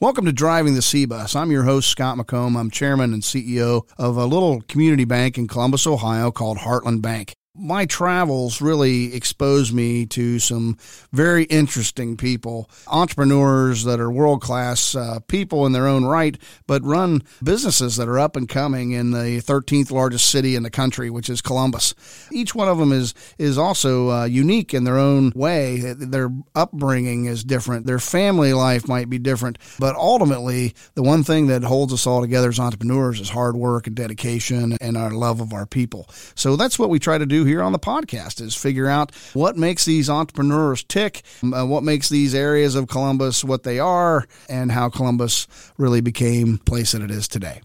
Welcome to Driving the C Bus. I'm your host, Scott McComb. I'm chairman and CEO of a little community bank in Columbus, Ohio called Heartland Bank my travels really exposed me to some very interesting people, entrepreneurs that are world class uh, people in their own right, but run businesses that are up and coming in the 13th largest city in the country, which is Columbus. Each one of them is is also uh, unique in their own way. Their upbringing is different. Their family life might be different, but ultimately, the one thing that holds us all together as entrepreneurs is hard work and dedication and our love of our people. So that's what we try to do here on the podcast is figure out what makes these entrepreneurs tick, uh, what makes these areas of Columbus what they are, and how Columbus really became the place that it is today.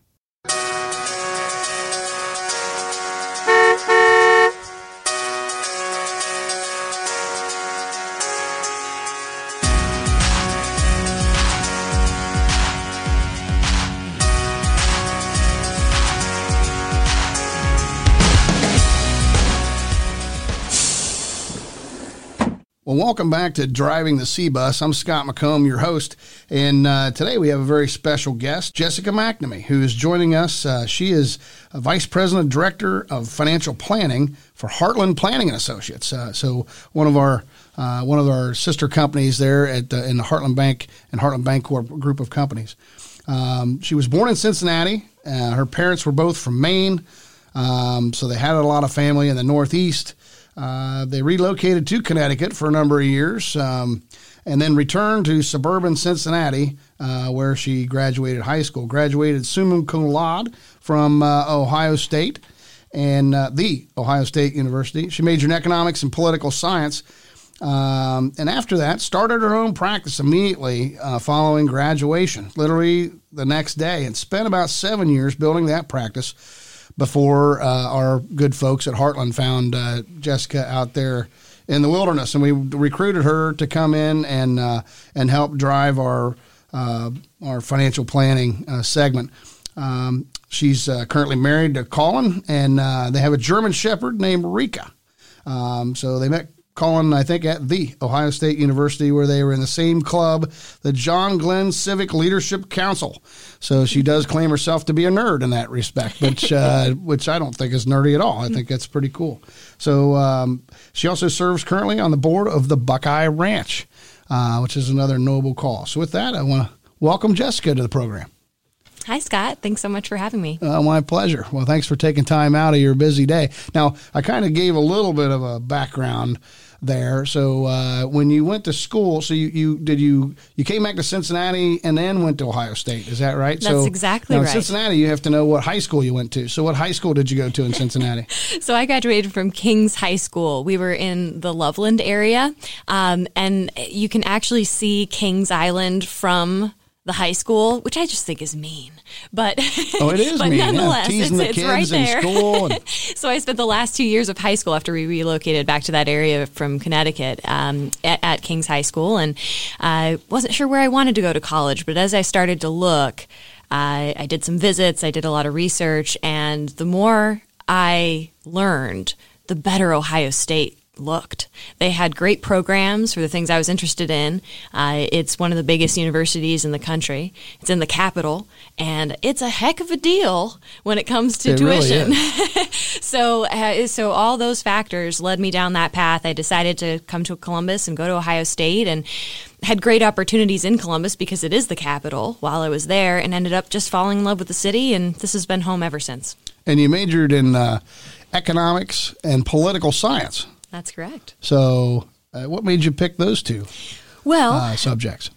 Well, welcome back to Driving the C Bus. I'm Scott McComb, your host, and uh, today we have a very special guest, Jessica McNamee, who is joining us. Uh, she is a Vice President Director of Financial Planning for Heartland Planning and Associates. Uh, so one of our uh, one of our sister companies there at in the Heartland Bank and Heartland Bancorp group of companies. Um, she was born in Cincinnati. Uh, her parents were both from Maine, um, so they had a lot of family in the Northeast. Uh, they relocated to Connecticut for a number of years um, and then returned to suburban Cincinnati, uh, where she graduated high school. Graduated summa cum laude from uh, Ohio State and uh, the Ohio State University. She majored in economics and political science. Um, and after that, started her own practice immediately uh, following graduation, literally the next day, and spent about seven years building that practice before uh, our good folks at Heartland found uh, Jessica out there in the wilderness, and we recruited her to come in and uh, and help drive our uh, our financial planning uh, segment. Um, she's uh, currently married to Colin, and they have a German Shepherd named Rika. Um, so they met Colin, I think, at the Ohio State University, where they were in the same club, the John Glenn Civic Leadership Council. So she does claim herself to be a nerd in that respect, which uh, which I don't think is nerdy at all. I think that's pretty cool. So um, she also serves currently on the board of the Buckeye Ranch, uh, which is another noble cause. So with that, I want to welcome Jessica to the program. Hi, Scott. Thanks so much for having me. Uh, my pleasure. Well, thanks for taking time out of your busy day. Now, I kind of gave a little bit of a background there. So uh, when you went to school, so you, you did you you came back to Cincinnati and then went to Ohio State. Is that right? That's so, exactly now, right. In Cincinnati, you have to know what high school you went to. So what high school did you go to in Cincinnati? so I graduated from King's High School. We were in the Loveland area, um, and you can actually see Kings Island from the high school, which I just think is mean. But oh, it is but mean. nonetheless, yeah, it's, it's right there. in. And- so I spent the last two years of high school after we relocated back to that area from Connecticut um, at, at, King's High School, and I wasn't sure where I wanted to go to college. But as I started to look, I, I did some visits, I did a lot of research, and the more I learned, the better Ohio State looked. They had great programs for the things I was interested in. Uh, it's one of the biggest universities in the country. It's in the capital, and it's a heck of a deal when it comes to it tuition. Really so, uh, so all those factors led me down that path. I decided to come to Columbus and go to Ohio State, and had great opportunities in Columbus because it is the capital while I was there, and ended up just falling in love with the city, and this has been home ever since. And you majored in uh, economics and political science. That's correct. So, uh, what made you pick those two well uh, subjects?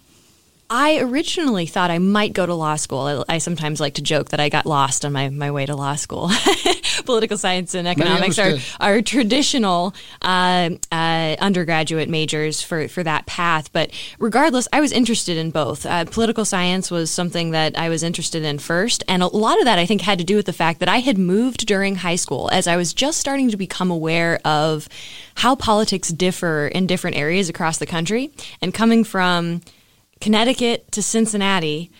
I originally thought I might go to law school. I, I, sometimes like to joke that I got lost on my, my way to law school. Political science and economics are, are traditional uh, uh, undergraduate majors for, for that path. But regardless, I was interested in both. Uh, political science was something that I was interested in first. And a lot of that, I think, had to do with the fact that I had moved during high school as I was just starting to become aware of how politics differ in different areas across the country. And coming from Connecticut to Cincinnati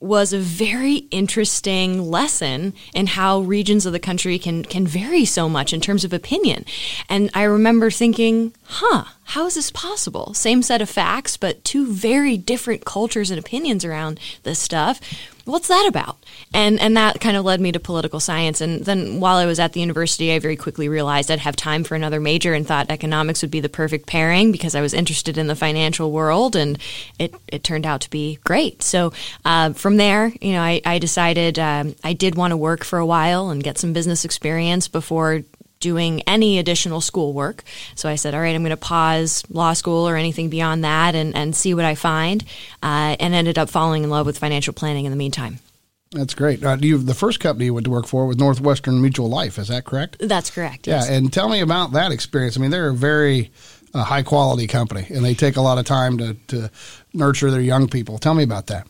was a very interesting lesson in how regions of the country can can vary so much in terms of opinion. And I remember thinking, huh, how is this possible? Same set of facts, but two very different cultures and opinions around this stuff. What's that about? And and that kind of led me to political science. And then while I was at the university, I very quickly realized I'd have time for another major and thought economics would be the perfect pairing because I was interested in the financial world, and it, it turned out to be great. So uh, from there, you know, I, I decided um, I did want to work for a while and get some business experience before doing any additional schoolwork. So I said, all right, I'm going to pause law school or anything beyond that and, and see what I find, uh, and ended up falling in love with financial planning in the meantime. That's great. Uh, you, the first company you went to work for was Northwestern Mutual Life. Is that correct? That's correct. Yeah, yes. and tell me about that experience. I mean, they're a very uh, high quality company, and they take a lot of time to, to nurture their young people. Tell me about that.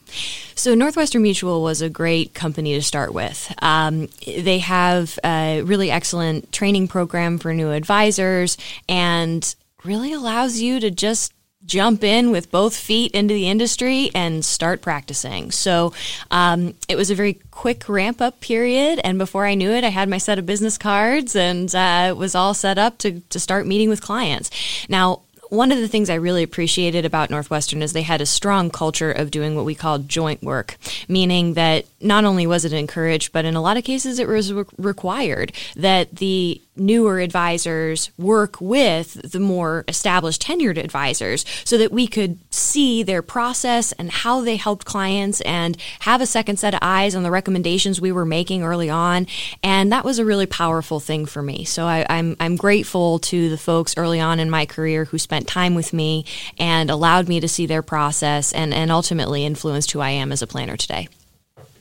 So, Northwestern Mutual was a great company to start with. Um, they have a really excellent training program for new advisors and really allows you to just jump in with both feet into the industry and start practicing. So um, it was a very quick ramp up period. And before I knew it, I had my set of business cards and uh, was all set up to, to start meeting with clients. Now, one of the things I really appreciated about Northwestern is they had a strong culture of doing what we call joint work, meaning that not only was it encouraged, but in a lot of cases it was re- required that the newer advisors work with the more established tenured advisors so that we could see their process and how they helped clients and have a second set of eyes on the recommendations we were making early on. And that was a really powerful thing for me. So I, I'm, I'm grateful to the folks early on in my career who spent time with me and allowed me to see their process and, and ultimately influenced who I am as a planner today.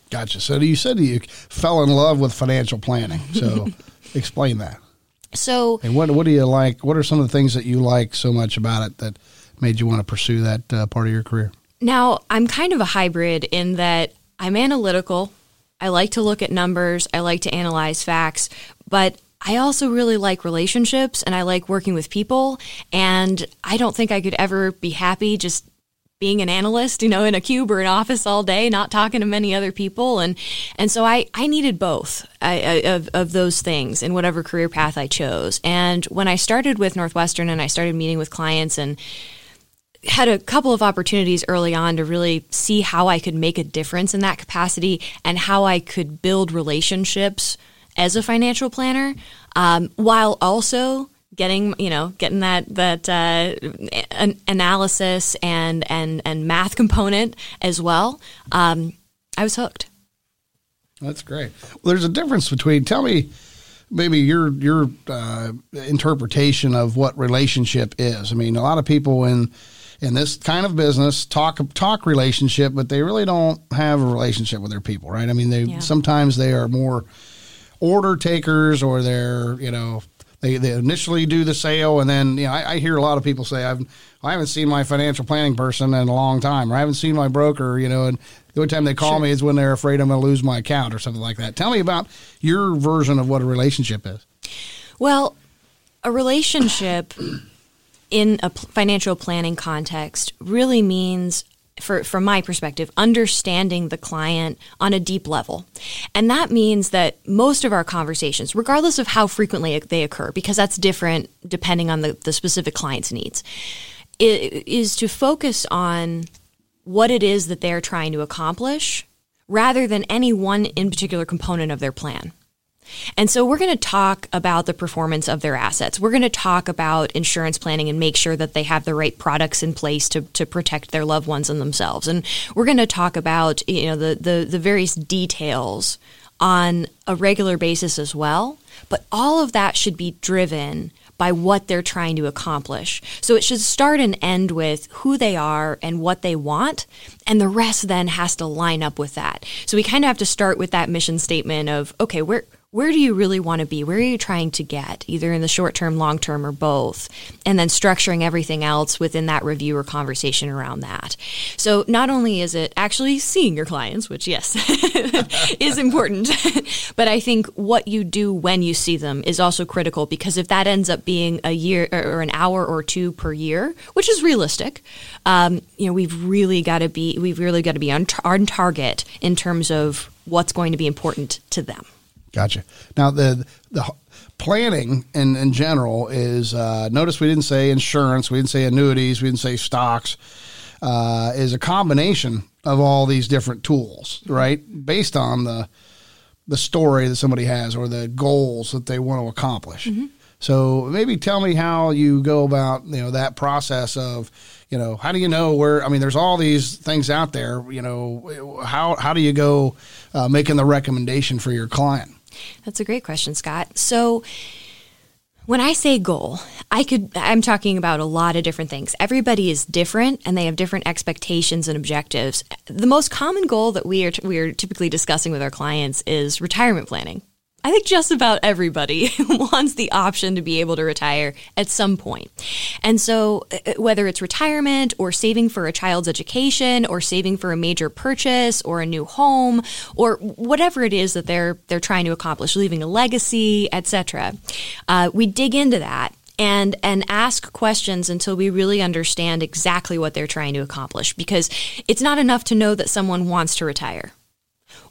Gotcha. So you said you fell in love with financial planning. So explain that. So, and what what do you like? What are some of the things that you like so much about it that made you want to pursue that uh, part of your career? Now, I'm kind of a hybrid in that I'm analytical. I like to look at numbers. I like to analyze facts, but I also really like relationships and I like working with people. And I don't think I could ever be happy just being an analyst, you know, in a cube or an office all day, not talking to many other people, and and so I I needed both I, I, of of those things in whatever career path I chose. And when I started with Northwestern and I started meeting with clients and had a couple of opportunities early on to really see how I could make a difference in that capacity and how I could build relationships as a financial planner, um, while also getting you know getting that that uh, an analysis and and and math component as well. Um, I was hooked. That's great. Well, there's a difference between. Tell me, maybe your your uh, interpretation of what relationship is. I mean, a lot of people in in this kind of business talk talk relationship, but they really don't have a relationship with their people, right? I mean, they yeah. sometimes they are more order takers or they're you know they, they initially do the sale, and then you know I, I hear a lot of people say I've I haven't seen my financial planning person in a long time, or I haven't seen my broker, you know, and the only time they call sure. me is when they're afraid I'm going to lose my account or something like that. Tell me about your version of what a relationship is. Well, a relationship in a financial planning context really means for, from my perspective, understanding the client on a deep level. And that means that most of our conversations, regardless of how frequently they occur, because that's different depending on the, the specific client's needs, is to focus on what it is that they're trying to accomplish rather than any one in particular component of their plan. And so we're going to talk about the performance of their assets. We're going to talk about insurance planning and make sure that they have the right products in place to, to protect their loved ones and themselves. And we're going to talk about, you know, the, the, the various details on a regular basis as well. But all of that should be driven by what they're trying to accomplish. So it should start and end with who they are and what they want, and the rest then has to line up with that. So we kind of have to start with that mission statement of okay, where where do you really want to be? Where are you trying to get, either in the short term, long term, or both? And then structuring everything else within that review or conversation around that. So not only is it actually seeing your clients, which, yes, is important, but I think what you do when you see them is also critical because if that ends up being a year or an hour or two per year, which is realistic, um, you know, we've really got to be, we've really got to be on, on target in terms of what's going to be important to them. Gotcha. Now the the planning in, in general is uh, notice we didn't say insurance, we didn't say annuities, we didn't say stocks. Uh, is a combination of all these different tools, right? Based on the the story that somebody has or the goals that they want to accomplish. Mm-hmm. So maybe tell me how you go about you know that process of you know how do you know where I mean there's all these things out there you know how how do you go uh, making the recommendation for your client? That's a great question, Scott. So when I say goal, I could I'm talking about a lot of different things. Everybody is different and they have different expectations and objectives. The most common goal that we are we are typically discussing with our clients is retirement planning. I think just about everybody wants the option to be able to retire at some point. And so, uh, whether it's retirement or saving for a child's education or saving for a major purchase or a new home or whatever it is that they're they're trying to accomplish, leaving a legacy, etc., uh, we dig into that and and ask questions until we really understand exactly what they're trying to accomplish because it's not enough to know that someone wants to retire.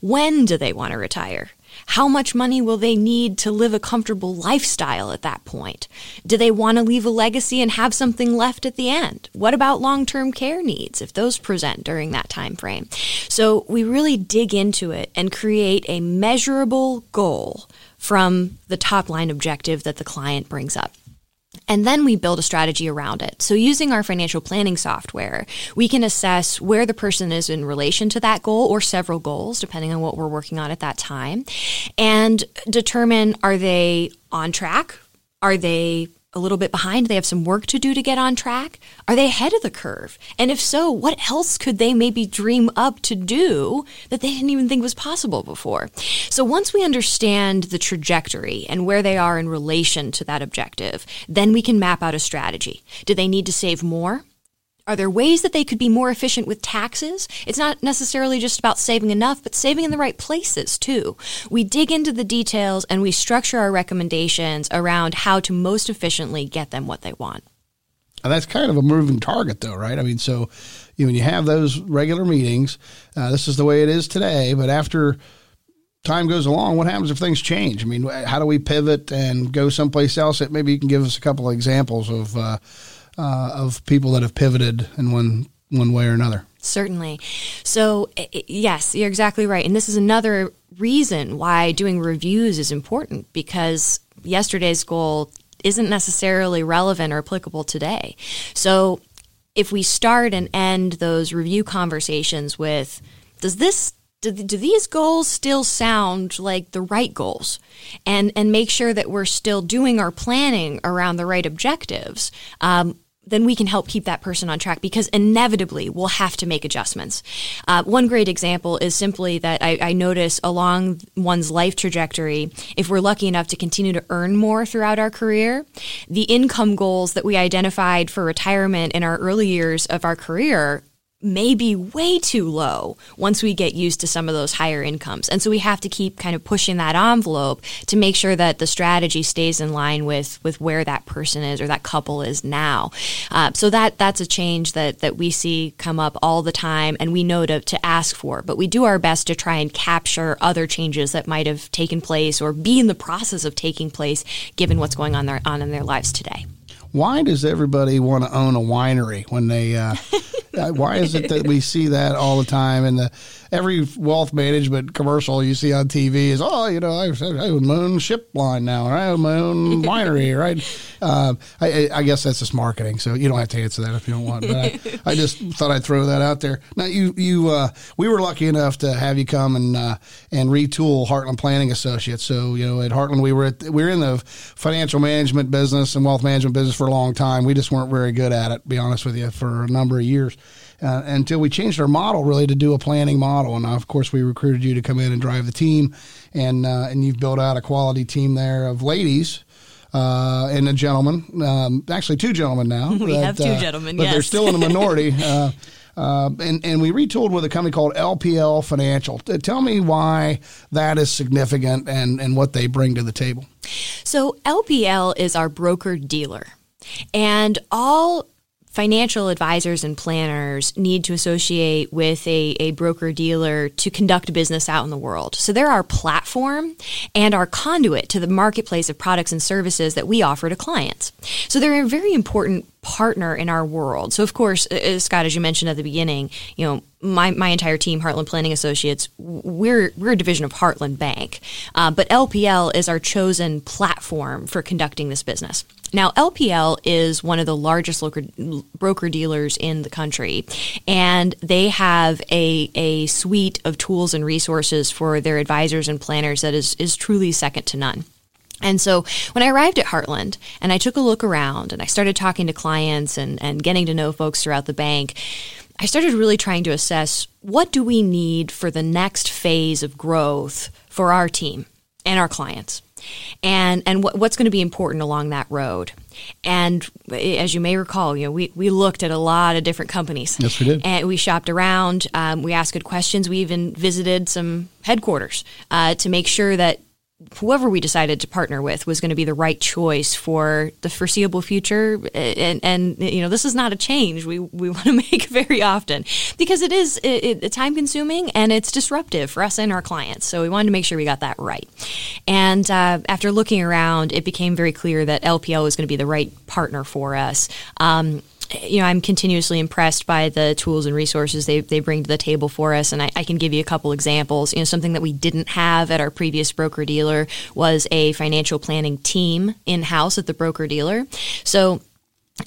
When do they want to retire? How much money will they need to live a comfortable lifestyle at that point? Do they want to leave a legacy and have something left at the end? What about long-term care needs if those present during that time frame? So we really dig into it and create a measurable goal from the top line objective that the client brings up. And then we build a strategy around it. So, using our financial planning software, we can assess where the person is in relation to that goal or several goals, depending on what we're working on at that time, and determine are they on track? Are they a little bit behind? They have some work to do to get on track? Are they ahead of the curve? And if so, what else could they maybe dream up to do that they didn't even think was possible before? So once we understand the trajectory and where they are in relation to that objective, then we can map out a strategy. Do they need to save more? Are there ways that they could be more efficient with taxes? It's not necessarily just about saving enough, but saving in the right places too. We dig into the details and we structure our recommendations around how to most efficiently get them what they want. That's kind of a moving target, though, right? I mean, so you know, when you have those regular meetings, uh, this is the way it is today, but after time goes along, what happens if things change? I mean, how do we pivot and go someplace else? Maybe you can give us a couple of examples of. Uh, uh, of people that have pivoted in one one way or another. Certainly. So, yes, you're exactly right. And this is another reason why doing reviews is important because yesterday's goal isn't necessarily relevant or applicable today. So, if we start and end those review conversations with, does this do, do, these goals still sound like the right goals and and make sure that we're still doing our planning around the right objectives um, then we can help keep that person on track because inevitably we'll have to make adjustments. Uh, one great example is simply that I, I, notice along one's life trajectory, if we're lucky enough to continue to earn more throughout our career, the income goals that we identified for retirement in our early years of our career may be way too low once we get used to some of those higher incomes. And so we have to keep kind of pushing that envelope to make sure that the strategy stays in line with, with where that person is or that couple is now. Uh, so that that's a change that, that we see come up all the time and we know to, to ask for. But we do our best to try and capture other changes that might have taken place or be in the process of taking place given what's going on, there, on in their lives today. Why does everybody want to own a winery when they uh, why is it that we see that all the time? And the every wealth management commercial you see on TV is, oh, you know, I, I own my own ship line now, or I own my own winery, right? Uh, I, I, guess that's just marketing, so you don't have to answer that if you don't want. But I, I just thought I'd throw that out there. Now, you, you, uh, we were lucky enough to have you come and uh, and retool Heartland Planning Associates. So, you know, at Heartland, we were at, we were in the financial management business and wealth management business for a long time. We just weren't very good at it, to be honest with you, for a number of years uh, until we changed our model really to do a planning model. And of course, we recruited you to come in and drive the team, and uh, and you've built out a quality team there of ladies. Uh, and a gentleman, um, actually two gentlemen now. we that, have two uh, gentlemen, but yes. they're still in a minority. Uh, uh, and, and we retooled with a company called LPL Financial. Tell me why that is significant and, and what they bring to the table. So, LPL is our broker dealer. And all financial advisors and planners need to associate with a, a broker dealer to conduct business out in the world. So they're our platform and our conduit to the marketplace of products and services that we offer to clients. So they're a very important partner in our world. So of course, uh, Scott, as you mentioned at the beginning, you know, my, my entire team, Heartland Planning Associates, we're we're a division of Heartland Bank, uh, but LPL is our chosen platform for conducting this business. Now, LPL is one of the largest broker dealers in the country, and they have a, a suite of tools and resources for their advisors and planners that is, is truly second to none. And so when I arrived at Heartland and I took a look around and I started talking to clients and, and getting to know folks throughout the bank, I started really trying to assess what do we need for the next phase of growth for our team and our clients and and what, what's going to be important along that road. And as you may recall, you know, we, we looked at a lot of different companies. Yes, we did. And we shopped around. Um, we asked good questions. We even visited some headquarters uh, to make sure that whoever we decided to partner with was going to be the right choice for the foreseeable future. And, and you know this is not a change we, we want to make very often because it is it, it, time consuming and it's disruptive for us and our clients. So we wanted to make sure we got that right. And uh, after looking around it became very clear that lpl was going to be the right partner for us. Um, you know, I'm continuously impressed by the tools and resources they, they bring to the table for us. And I, I, can give you a couple examples. You know, something that we didn't have at our previous broker dealer was a financial planning team in house at the broker dealer. So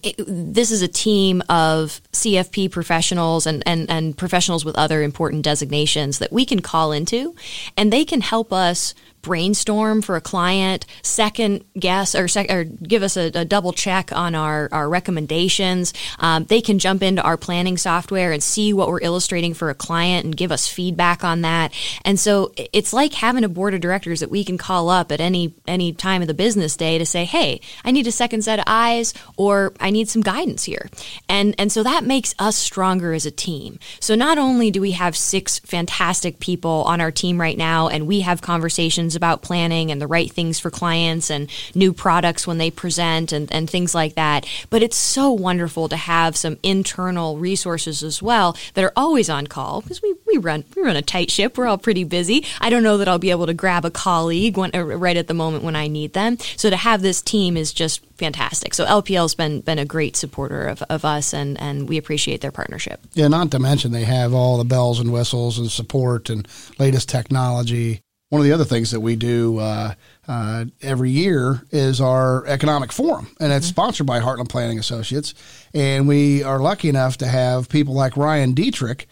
it, this is a team of CFP professionals and, and, and professionals with other important designations that we can call into, and they can help us brainstorm for a client, second guess or, sec- or give us a, a, double check on our, our recommendations. Um, they can jump into our planning software and see what we're illustrating for a client and give us feedback on that. And so it's like having a board of directors that we can call up at any any time of the business day to say, "Hey, I need a second set of eyes," or "I need some guidance here." And and so that makes us stronger as a team. So not only do we have six fantastic people on our team right now, and we have conversations conversations about planning and the right things for clients and new products when they present and, and things like that. But it's so wonderful to have some internal resources as well that are always on call because we, we run we run a tight ship. We're all pretty busy. I don't know that I'll be able to grab a colleague when, uh, right at the moment when I need them. So to have this team is just fantastic. So LPL's been been a great supporter of, of us and, and we appreciate their partnership. Yeah, not to mention they have all the bells and whistles and support and latest technology one of the other things that we do uh, uh, every year is our economic forum, and it's mm-hmm. sponsored by Heartland Planning Associates. And we are lucky enough to have people like Ryan Detrick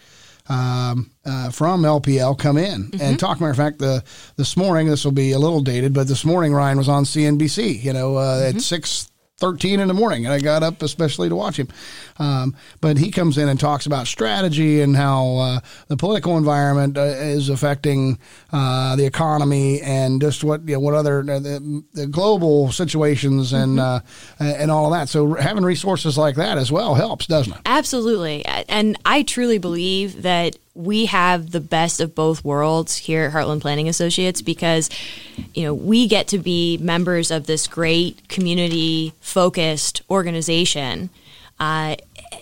um, uh, from LPL come in mm-hmm. and talk. Matter of fact, the this morning this will be a little dated, but this morning Ryan was on CNBC. You know, uh, mm-hmm. at six 13 in the morning and I got up especially to watch him. Um, but he comes in and talks about strategy and how uh, the political environment uh, is affecting uh, the economy and just what you know, what other uh, the, the, global situations and mm-hmm. Uh, and all of that. So having resources like that as well helps, doesn't it? Absolutely. And I truly believe that we have the best of both worlds here at Heartland Planning Associates because, you know, we get to be members of this great community focused organization. Uh,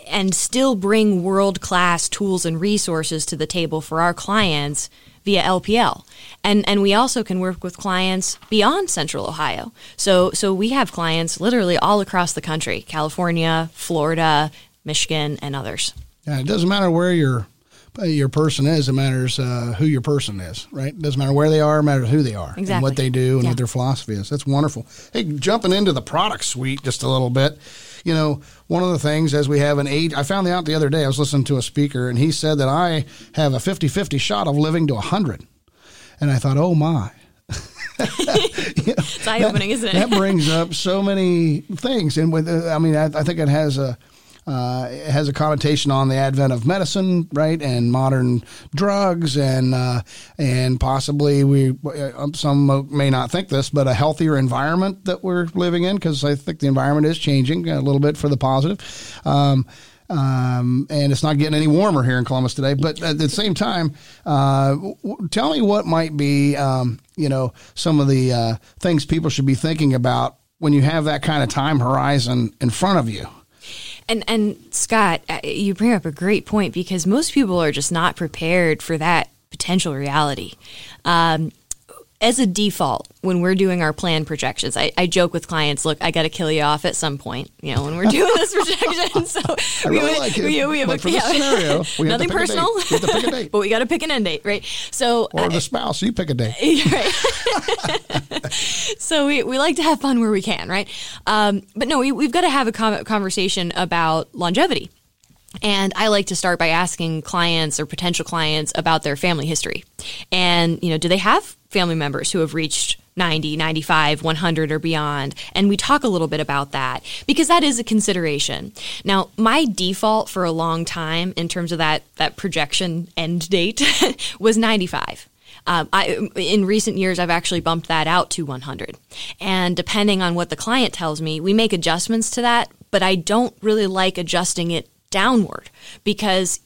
and still bring world class tools and resources to the table for our clients via LPL. And and we also can work with clients beyond Central Ohio. So so we have clients literally all across the country, California, Florida, Michigan, and others. Yeah, it doesn't matter where you're your person is. It matters uh, who your person is, right? It doesn't matter where they are, it matters who they are exactly. and what they do and yeah. what their philosophy is. That's wonderful. Hey, jumping into the product suite just a little bit, you know, one of the things as we have an age, I found out the other day, I was listening to a speaker and he said that I have a 50 50 shot of living to 100. And I thought, oh my. it's eye opening, isn't it? that brings up so many things. And with, uh, I mean, I, I think it has a, uh, has a connotation on the advent of medicine, right, and modern drugs, and uh, and possibly we uh, some may not think this, but a healthier environment that we're living in because I think the environment is changing a little bit for the positive. Um, um, and it's not getting any warmer here in Columbus today. But at the same time, uh, w- tell me what might be, um, you know, some of the uh, things people should be thinking about when you have that kind of time horizon in front of you. And and Scott, uh, you bring up a great point because most people are just not prepared for that potential reality. Um, as a default, when we're doing our plan projections, I, I joke with clients, look, I got to kill you off at some point, you know, when we're doing this projection. So I really we, like it. We, we have a, yeah, scenario, we nothing personal, but we got to pick an end date, right? So, or the spouse, you pick a date. Right. so we, we like to have fun where we can, right? Um, but no, we, we've got to have a conversation about longevity. And I like to start by asking clients or potential clients about their family history. And, you know, do they have family members who have reached 90, 95, 100 or beyond? And we talk a little bit about that because that is a consideration. Now, my default for a long time in terms of that, that projection end date was 95. Um, I, in recent years, I've actually bumped that out to 100. And depending on what the client tells me, we make adjustments to that, but I don't really like adjusting it downward because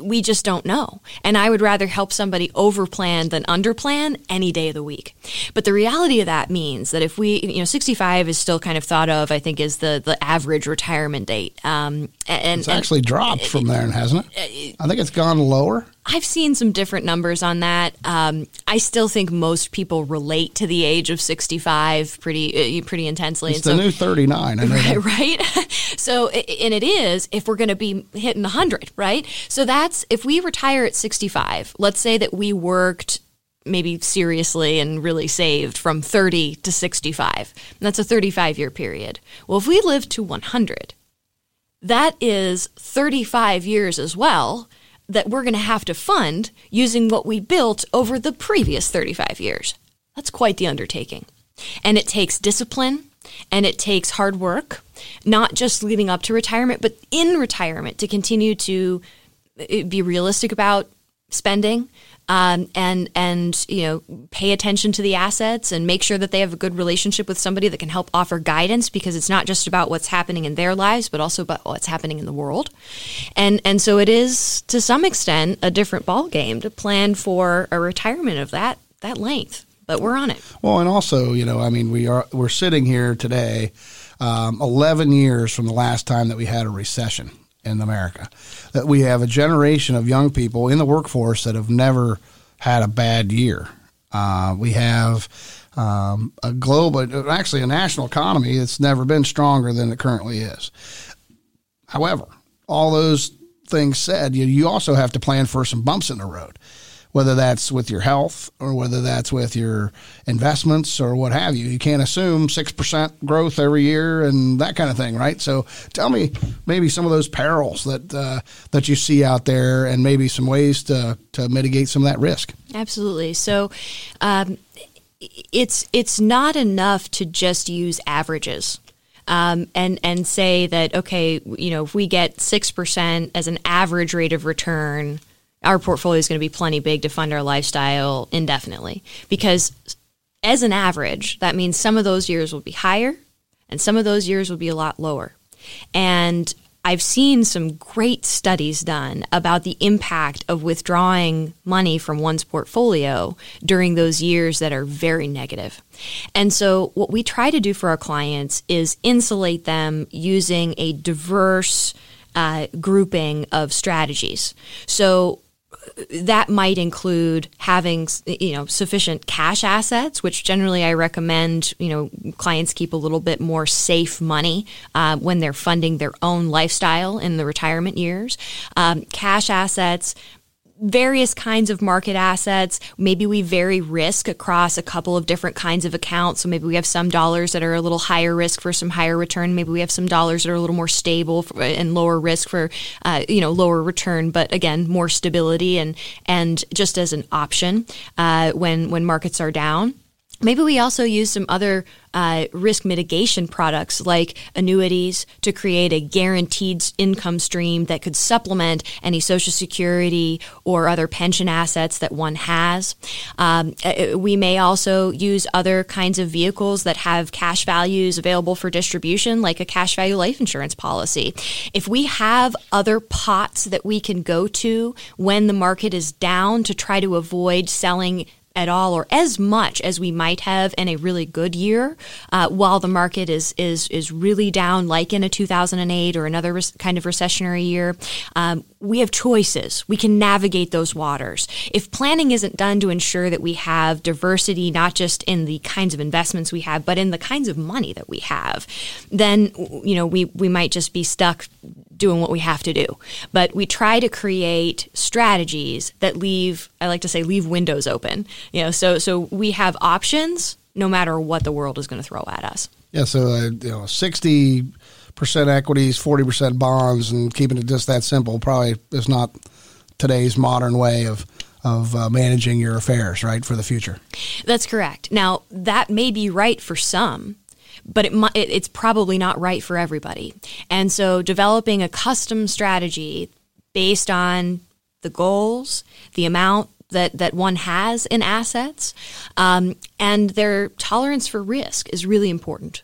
we just don't know. And I would rather help somebody overplan than underplan any day of the week. But the reality of that means that if we, you know, 65 is still kind of thought of, I think, as the, the average retirement date. Um, and, it's actually and, dropped from there, hasn't it? I think it's gone lower. I've seen some different numbers on that. Um, I still think most people relate to the age of 65 pretty uh, pretty intensely. It's and the so, new 39. right, right? so, and it is if we're going to be hitting 100, right? So that's if we retire at 65. Let's say that we worked maybe seriously and really saved from 30 to 65. That's a 35 year period. Well, if we live to 100, that is 35 years as well that we're going to have to fund using what we built over the previous 35 years. That's quite the undertaking. And it takes discipline and it takes hard work, not just leading up to retirement, but in retirement to continue to uh, be realistic about spending, um, and and you know pay attention to the assets and make sure that they have a good relationship with somebody that can help offer guidance because it's not just about what's happening in their lives but also about what's happening in the world. And and so it is to some extent a different ball game to plan for a retirement of that that length but we're on it. Well and also you know i mean we are we're sitting here today um, 11 years from the last time that we had a recession in America. That we have a generation of young people in the workforce that have never had a bad year. Uh, we have um, a global, actually a national economy that's never been stronger than it currently is. However, all those things said, you, you also have to plan for some bumps in the road whether that's with your health or whether that's with your investments or what have you. You can't assume 6% growth every year and that kind of thing, right? So tell me maybe some of those perils that, uh, that you see out there and maybe some ways to, to mitigate some of that risk. Absolutely. So, um, it's it's not enough to just use averages. Um, and and say that okay, you know, if we get six percent as an average rate of return our portfolio is going to be plenty big to fund our lifestyle indefinitely. Because as an average, that means some of those years will be higher and some of those years will be a lot lower. And I've seen some great studies done about the impact of withdrawing money from one's portfolio during those years that are very negative. And so, what we try to do for our clients is insulate them using a diverse uh, grouping of strategies. So, that might include having you know sufficient cash assets, which generally I recommend you know clients keep a little bit more safe money uh, when they're funding their own lifestyle in the retirement years. Um, cash assets, various kinds of market assets. Maybe we vary risk across a couple of different kinds of accounts. So maybe we have some dollars that are a little higher risk for some higher return. Maybe we have some dollars that are a little more stable for, and lower risk for, uh, you know, lower return, but again, more stability and and just as an option uh, when when markets are down. Maybe we also use some other uh, risk mitigation products like annuities to create a guaranteed income stream that could supplement any Social Security or other pension assets that one has. Um, uh, we may also use other kinds of vehicles that have cash values available for distribution, like a cash value life insurance policy. If we have other pots that we can go to when the market is down to try to avoid selling at all or as much as we might have in a really good year, uh, while the market is is is really down, like in a 2008 or another kind of recessionary year. Um, we have choices. We can navigate those waters. If planning isn't done to ensure that we have diversity, not just in the kinds of investments we have, but in the kinds of money that we have, then you know we we might just be stuck doing what we have to do. But we try to create strategies that leave I like to say leave windows open. You know, so so we have options no matter what the world is going to throw at us. Yeah, so uh, you know, 60 percent equities, forty percent bonds, and keeping it just that simple probably is not today's modern way of of uh, managing your affairs, right, for the future. That's correct. Now that may be right for some. But it, it, it's probably not right for everybody. And so, developing a custom strategy based on the goals, the amount that, that one has in assets, um, and their tolerance for risk is really important.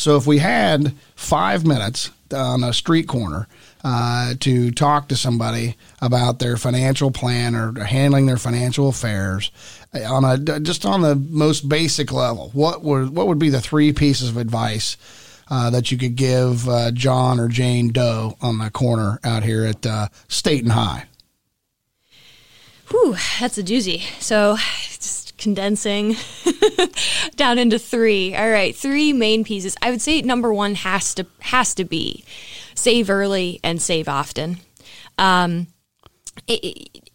So if we had five minutes on a street corner uh, to talk to somebody about their financial plan or handling their financial affairs uh, on a just on the most basic level, what would what would be the three pieces of advice uh, that you could give uh, John or Jane Doe on the corner out here at uh, State and High? Whew, that's a doozy. So condensing down into three. All right, three main pieces. I would say number one has to has to be save early and save often. Um,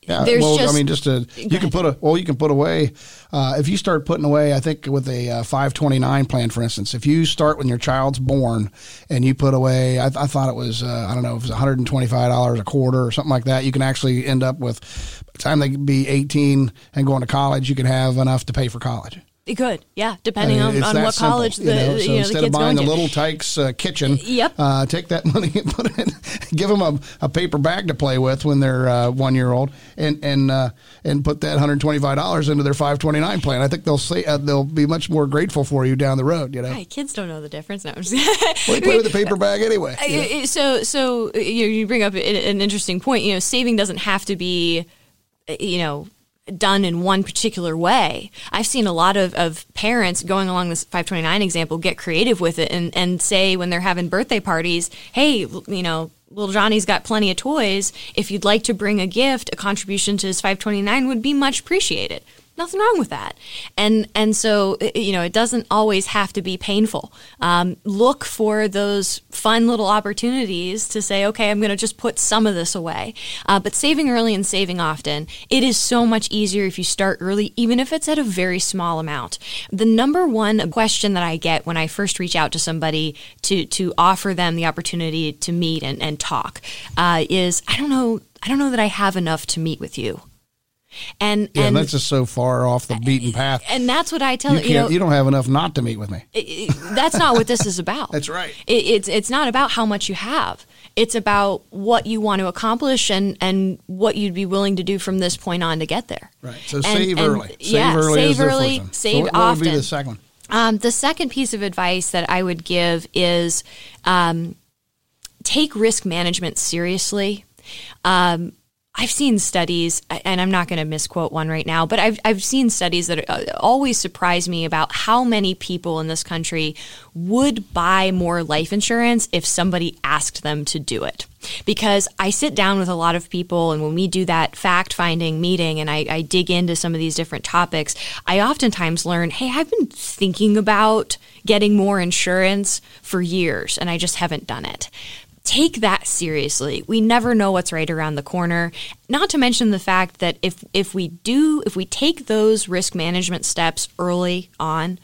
yeah, well, just, I mean, just a you can put a well, you can put away uh, if you start putting away. I think with a uh, 529 plan, for instance, if you start when your child's born and you put away, I, I thought it was uh, I don't know, if it was 125 dollars a quarter or something like that. You can actually end up with by the time they be 18 and going to college, you can have enough to pay for college. It could, yeah, depending I mean, on, on what simple, college the you know, so you know, instead of buying the Little Tikes uh, kitchen, yep, uh, take that money and put it, give them a, a paper bag to play with when they're uh, one year old, and and uh, and put that hundred twenty five dollars into their five twenty nine plan. I think they'll say uh, they'll be much more grateful for you down the road. You know, right, kids don't know the difference. No, well, they play with the paper bag anyway. You know? So so you you bring up an interesting point. You know, saving doesn't have to be you know done in one particular way. I've seen a lot of, of parents going along this 529 example get creative with it and, and say when they're having birthday parties, hey, you know, little Johnny's got plenty of toys. If you'd like to bring a gift, a contribution to his 529 would be much appreciated nothing wrong with that. And and so you know it doesn't always have to be painful. Um, look for those fun little opportunities to say, okay, I'm going to just put some of this away. Uh, but saving early and saving often, it is so much easier if you start early, even if it's at a very small amount. The number one question that I get when I first reach out to somebody to to offer them the opportunity to meet and, and talk uh, is, I don't know. I don't know that I have enough to meet with you. And yeah, and that's just so far off the beaten path. And that's what I tell you. You, know, you don't have enough not to meet with me. It, it, that's not what this is about. that's right. It, it's it's not about how much you have. It's about what you want to accomplish and and what you'd be willing to do from this point on to get there. Right. So and, save and, early. Save yeah, early. Save early. Save so what, what. Would be the second one? Um, the second piece of advice that I would give is um, take risk management seriously. Um, I've seen studies, and I'm not going to misquote one right now, but I've, I've seen studies that uh, always surprise me about how many people in this country would buy more life insurance if somebody asked them to do it. Because I sit down with a lot of people, and when we do that fact finding meeting and I, I dig into some of these different topics, I oftentimes learn hey, I've been thinking about getting more insurance for years, and I just haven't done it take that seriously. We never know what's right around the corner. Not to mention the fact that if if we do if we take those risk management steps early on,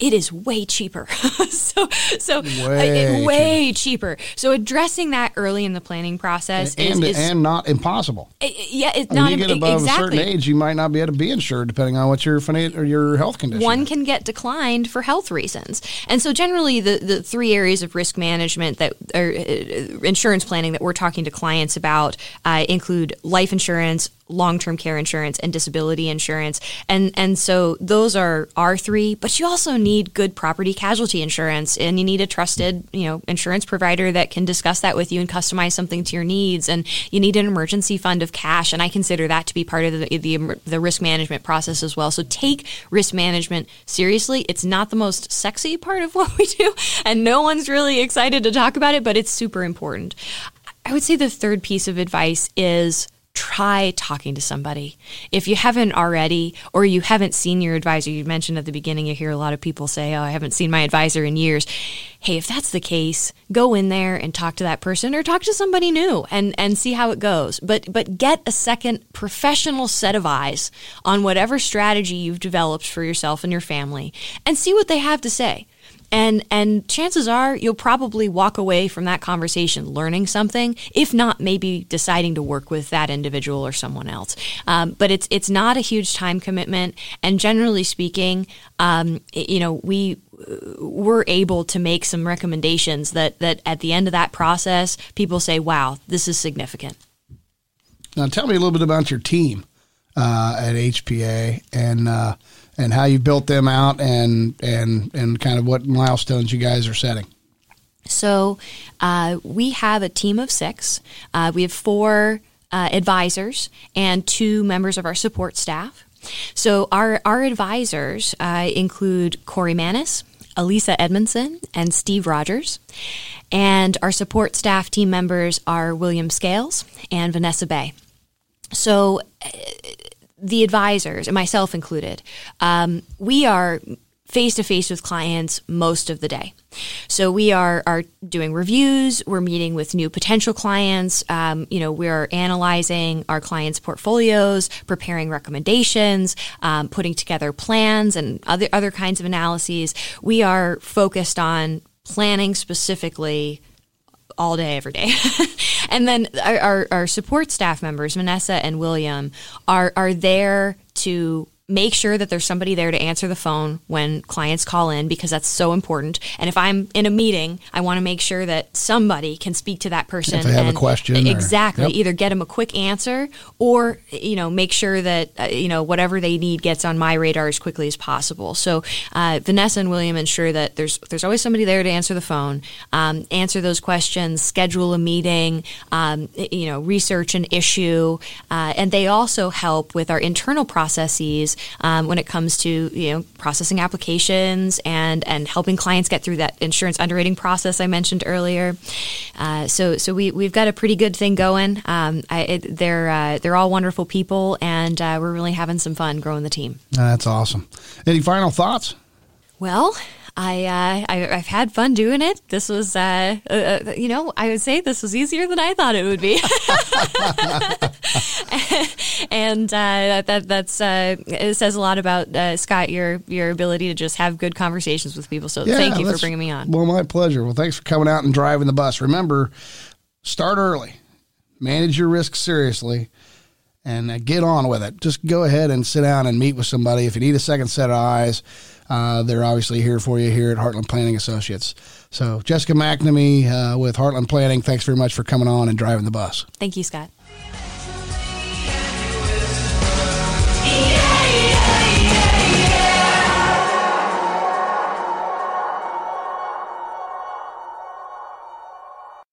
it is way cheaper. so so way, uh, way cheaper. cheaper. So addressing that early in the planning process and, is, is, and not impossible. Uh, yeah, it's I not. Mean, you get above exactly. a certain age, you might not be able to be insured depending on what your financial or your health condition. One is. can get declined for health reasons, and so generally the the three areas of risk management that or uh, insurance planning that we're talking to clients about uh, include life insurance long-term care insurance and disability insurance. And and so those are our three, but you also need good property casualty insurance and you need a trusted, you know, insurance provider that can discuss that with you and customize something to your needs and you need an emergency fund of cash and I consider that to be part of the the, the risk management process as well. So take risk management seriously. It's not the most sexy part of what we do and no one's really excited to talk about it, but it's super important. I would say the third piece of advice is try talking to somebody. If you haven't already, or you haven't seen your advisor, you mentioned at the beginning, you hear a lot of people say, Oh, I haven't seen my advisor in years. Hey, if that's the case, go in there and talk to that person or talk to somebody new and, and see how it goes. But, but get a second professional set of eyes on whatever strategy you've developed for yourself and your family and see what they have to say and and chances are you'll probably walk away from that conversation learning something if not maybe deciding to work with that individual or someone else. Um, but it's it's not a huge time commitment. And generally speaking um, you know we we're able to make some recommendations that that at the end of that process people say wow this is significant. Now tell me a little bit about your team uh, at HPA and uh, and how you built them out and and and kind of what milestones you guys are setting. So uh, we have a team of six. Uh, we have four uh, advisors and two members of our support staff. So our our advisors uh, include Corey Manis, Elisa Edmondson, and Steve Rogers. And our support staff team members are William Scales and Vanessa Bay. So the advisors, and myself included, um, we are face to face with clients most of the day. So we are are doing reviews. We're meeting with new potential clients. Um, you know, we're analyzing our clients' portfolios, preparing recommendations, um, putting together plans, and other other kinds of analyses. We are focused on planning specifically all day, every day. and then our, our, our, support staff members, Vanessa and William, are, are there to make sure that there's somebody there to answer the phone when clients call in because that's so important. And if I'm in a meeting, I want to make sure that somebody can speak to that person. If they have a question, exactly. Or, yep. Either get them a quick answer or you know make sure that uh, you know whatever they need gets on my radar as quickly as possible. So uh, Vanessa and William ensure that there's there's always somebody there to answer the phone, um, answer those questions, schedule a meeting, um, you know, research an issue, uh, and they also help with our internal processes um, when it comes to you know processing applications and and helping clients get through that insurance underwriting process I mentioned earlier. Uh, so so we we've got a pretty good thing going. Um, I, it, they're uh, they're all wonderful people, and uh, we're really having some fun growing the team. That's awesome. Any final thoughts? Well, I, uh, I have had fun doing it. This was, uh, uh, uh, you know, I would say this was easier than I thought it would be. and uh, that that's uh, it says a lot about uh, Scott your your ability to just have good conversations with people. So yeah, thank you for bringing me on. Well, my pleasure. Well, thanks for coming out and driving the bus. Remember, start early, manage your risk seriously and get on with it. Just go ahead and sit down and meet with somebody. If you need a second set of eyes, uh, they're obviously here for you here at Heartland Planning Associates. So, Jessica McNamee uh, with Heartland Planning, thanks very much for coming on and driving the bus. Thank you, Scott.